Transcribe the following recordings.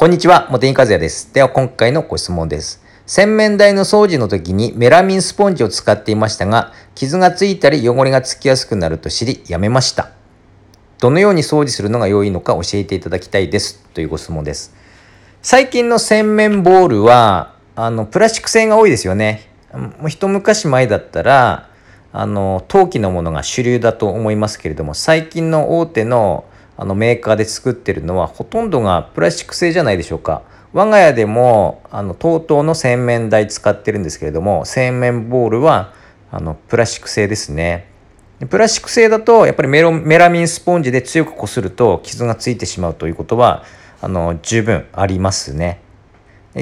こんにちは、茂木和也です。では今回のご質問です。洗面台の掃除の時にメラミンスポンジを使っていましたが、傷がついたり汚れがつきやすくなると知り、やめました。どのように掃除するのが良いのか教えていただきたいです。というご質問です。最近の洗面ボールは、あの、プラスチック製が多いですよね。もう一昔前だったら、あの、陶器のものが主流だと思いますけれども、最近の大手のあのメーカーで作ってるのはほとんどがプラスチック製じゃないでしょうか。我が家でもあの TOTO の洗面台使ってるんですけれども洗面ボールはあのプラスチック製ですね。プラスチック製だとやっぱりメロメラミンスポンジで強くこすると傷がついてしまうということはあの十分ありますね。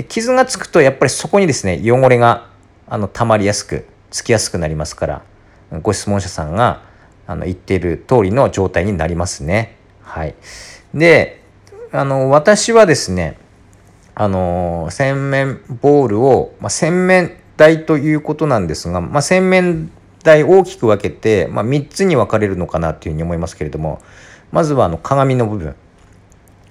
傷がつくとやっぱりそこにですね汚れがあの溜まりやすくつきやすくなりますからご質問者さんがあの言っている通りの状態になりますね。はい。で、あの、私はですね、あの、洗面ボールを、まあ、洗面台ということなんですが、まあ、洗面台大きく分けて、まあ、3つに分かれるのかなというふうに思いますけれども、まずはあの鏡の部分。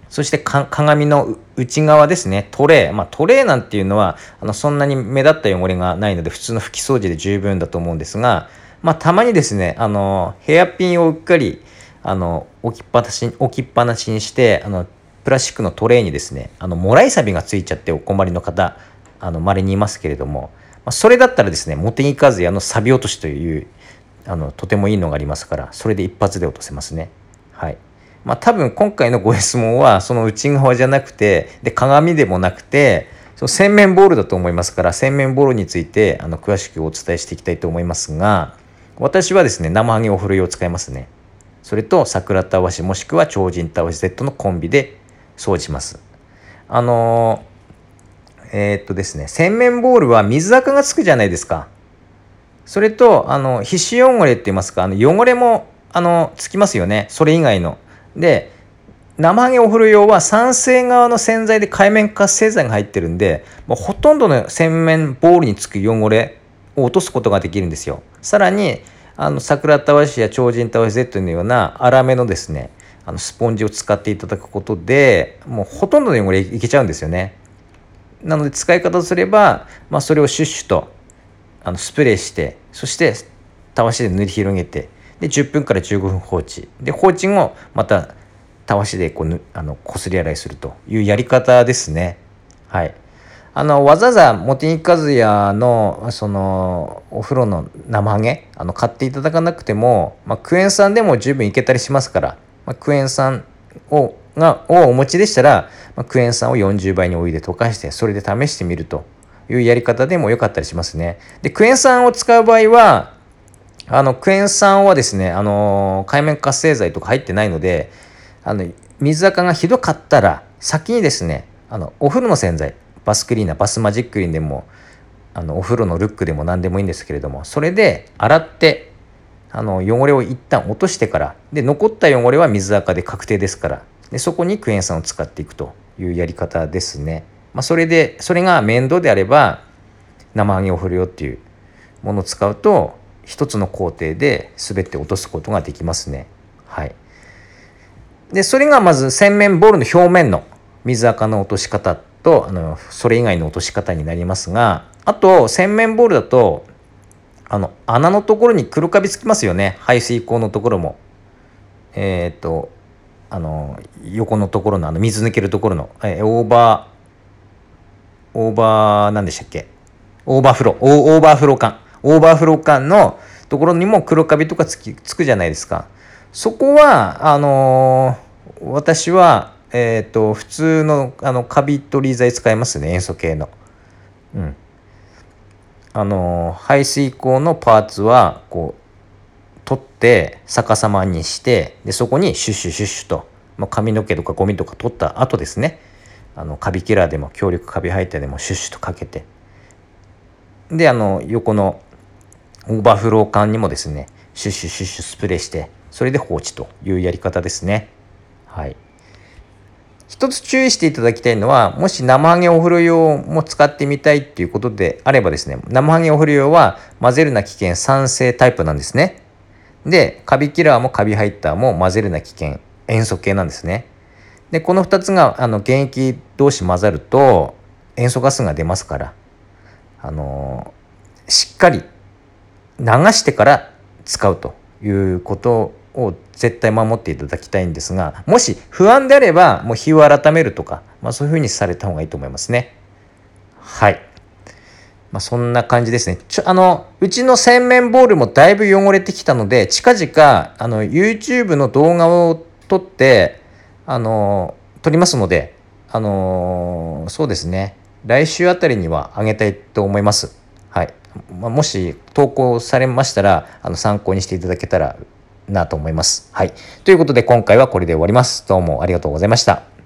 そして鏡の内側ですね、トレー。まあ、トレーなんていうのは、あのそんなに目立った汚れがないので、普通の拭き掃除で十分だと思うんですが、まあ、たまにですね、あの、ヘアピンをうっかり、あの置きっぱなし置きっぱなしにしてあのプラスチックのトレーにですねあのもらいサビがついちゃってお困りの方あの稀にいますけれども、まあ、それだったらですね茂木和也のサビ落としというあのとてもいいのがありますからそれで一発で落とせますね。はいまあ、多分今回のご質問はその内側じゃなくてで鏡でもなくてその洗面ボールだと思いますから洗面ボールについてあの詳しくお伝えしていきたいと思いますが私はですね生ハゲお風呂用を使いますね。それと桜たわしもしくは超人たわし Z のコンビで掃除します。あのえー、っとですね、洗面ボールは水垢がつくじゃないですか。それと、あの、皮脂汚れって言いますか、あの汚れも、あの、つきますよね。それ以外の。で、生ハゲお風呂用は酸性側の洗剤で海面活性剤が入ってるんで、もうほとんどの洗面ボールにつく汚れを落とすことができるんですよ。さらに、あの桜たわしや超人たわし Z のような粗めのですねあのスポンジを使っていただくことでもうほとんどの汚れいけちゃうんですよね。なので使い方とすれば、まあ、それをシュッシュとあのスプレーしてそしてたわしで塗り広げてで10分から15分放置。で放置後またたわしでこうあのこすり洗いするというやり方ですね。はい。あの、わざわざ茂木和也の、その、お風呂の生ハゲ、あの、買っていただかなくても、まあ、クエン酸でも十分いけたりしますから、まあ、クエン酸を、が、をお持ちでしたら、まあ、クエン酸を40倍にお湯で溶かして、それで試してみるというやり方でも良かったりしますね。で、クエン酸を使う場合は、あの、クエン酸はですね、あの、海面活性剤とか入ってないので、あの、水垢がひどかったら、先にですね、あの、お風呂の洗剤、バスクリーナーバスマジックリンでもあのお風呂のルックでも何でもいいんですけれどもそれで洗ってあの汚れを一旦落としてからで残った汚れは水垢で確定ですからでそこにクエン酸を使っていくというやり方ですね。まあ、それでそれが面倒であれば生揚げお風呂用っていうものを使うと一つの工程で全て落とすことができますね。はい。でそれがまず洗面ボールの表面の水垢の落とし方とあのそれ以外の落とし方になりますがあと洗面ボールだとあの穴のところに黒カビつきますよね。排水口のところも。えっ、とあの横のところのあの水抜けるところの、えー、オーバーオーバー何でしたっけ？オーバーフロー。オーバーフロー管オーバーフロー管のところにも黒カビとかつきつくじゃないですか。そこはあのー、私はえっ、ー、と普通のあのカビ取り剤使いますね塩素系の。うん。あの排水口のパーツはこう取って逆さまにしてでそこにシュッシュシュッシュと、まあ、髪の毛とかゴミとか取った後ですねあのカビキラーでも強力カビハイターでもシュッシュとかけてであの横のオーバーフロー管にもですねシュッシュシュッシュスプレーしてそれで放置というやり方ですねはい。一つ注意していただきたいのは、もし生ハゲお風呂用も使ってみたいっていうことであればですね、生ハゲお風呂用は混ぜるな危険酸性タイプなんですね。で、カビキラーもカビハイターも混ぜるな危険塩素系なんですね。で、この2つがあの現役同士混ざると塩素ガスが出ますから、あの、しっかり流してから使うということを絶対守っていただきたいんですがもし不安であればもう日を改めるとか、まあ、そういうふうにされた方がいいと思いますね。はい。まあ、そんな感じですね。ちょ、あの、うちの洗面ボールもだいぶ汚れてきたので、近々、あの、YouTube の動画を撮って、あの、撮りますので、あのそうですね。来週あたりにはあげたいと思います。はい。まあ、もし投稿されましたら、あの、参考にしていただけたらなと思います。はい。ということで今回はこれで終わります。どうもありがとうございました。